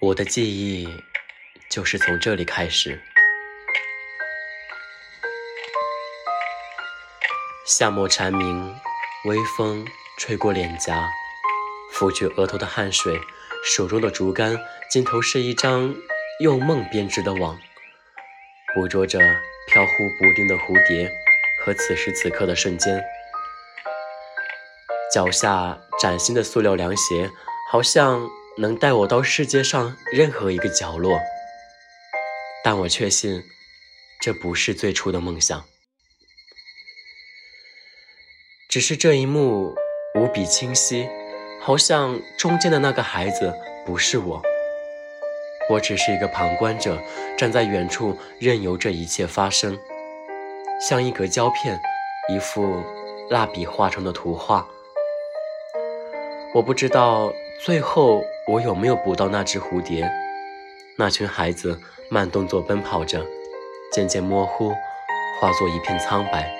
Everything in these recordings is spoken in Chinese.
我的记忆就是从这里开始。夏末蝉鸣，微风吹过脸颊，拂去额头的汗水，手中的竹竿尽头是一张用梦编织的网，捕捉着飘忽不定的蝴蝶和此时此刻的瞬间。脚下崭新的塑料凉鞋，好像。能带我到世界上任何一个角落，但我确信这不是最初的梦想。只是这一幕无比清晰，好像中间的那个孩子不是我，我只是一个旁观者，站在远处任由这一切发生，像一格胶片，一幅蜡笔画成的图画。我不知道最后。我有没有捕到那只蝴蝶？那群孩子慢动作奔跑着，渐渐模糊，化作一片苍白。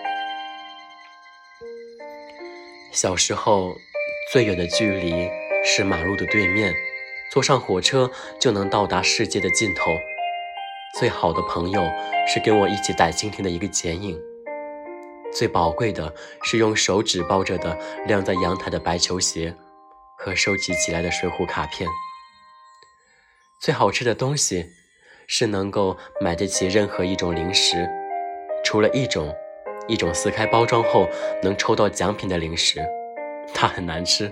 小时候，最远的距离是马路的对面，坐上火车就能到达世界的尽头。最好的朋友是跟我一起逮蜻蜓的一个剪影。最宝贵的是用手指包着的晾在阳台的白球鞋。和收集起来的水浒卡片。最好吃的东西是能够买得起任何一种零食，除了一种，一种撕开包装后能抽到奖品的零食，它很难吃。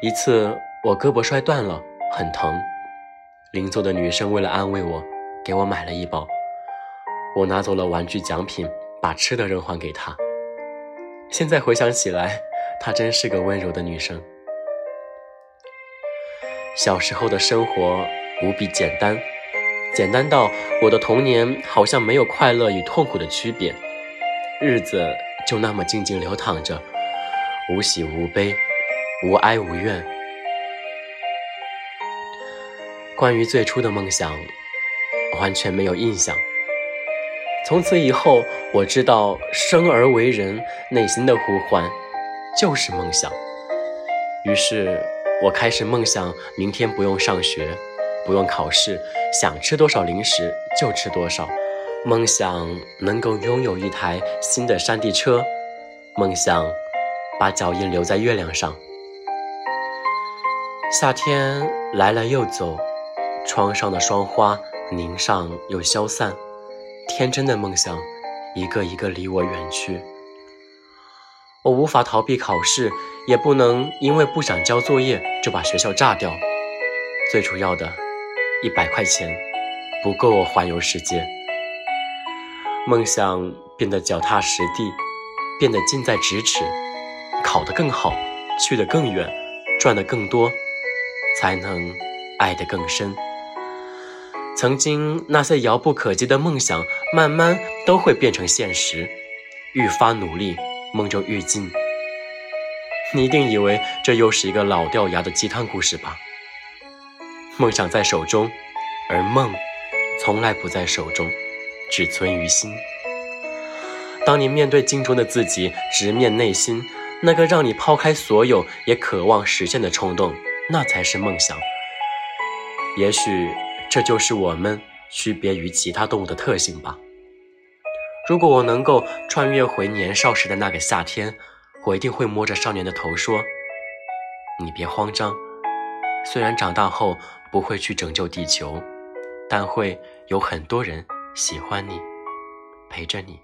一次我胳膊摔断了，很疼，邻座的女生为了安慰我，给我买了一包。我拿走了玩具奖品，把吃的扔还给她。现在回想起来，她真是个温柔的女生。小时候的生活无比简单，简单到我的童年好像没有快乐与痛苦的区别，日子就那么静静流淌着，无喜无悲，无哀无怨。关于最初的梦想，完全没有印象。从此以后，我知道生而为人，内心的呼唤就是梦想。于是。我开始梦想，明天不用上学，不用考试，想吃多少零食就吃多少。梦想能够拥有一台新的山地车，梦想把脚印留在月亮上。夏天来了又走，窗上的霜花凝上又消散，天真的梦想一个一个离我远去。我无法逃避考试，也不能因为不想交作业就把学校炸掉。最主要的，一百块钱不够我环游世界。梦想变得脚踏实地，变得近在咫尺，考得更好，去得更远，赚得更多，才能爱得更深。曾经那些遥不可及的梦想，慢慢都会变成现实。愈发努力。梦就愈近。你一定以为这又是一个老掉牙的鸡汤故事吧？梦想在手中，而梦从来不在手中，只存于心。当你面对镜中的自己，直面内心那个让你抛开所有也渴望实现的冲动，那才是梦想。也许这就是我们区别于其他动物的特性吧。如果我能够穿越回年少时的那个夏天，我一定会摸着少年的头说：“你别慌张，虽然长大后不会去拯救地球，但会有很多人喜欢你，陪着你。”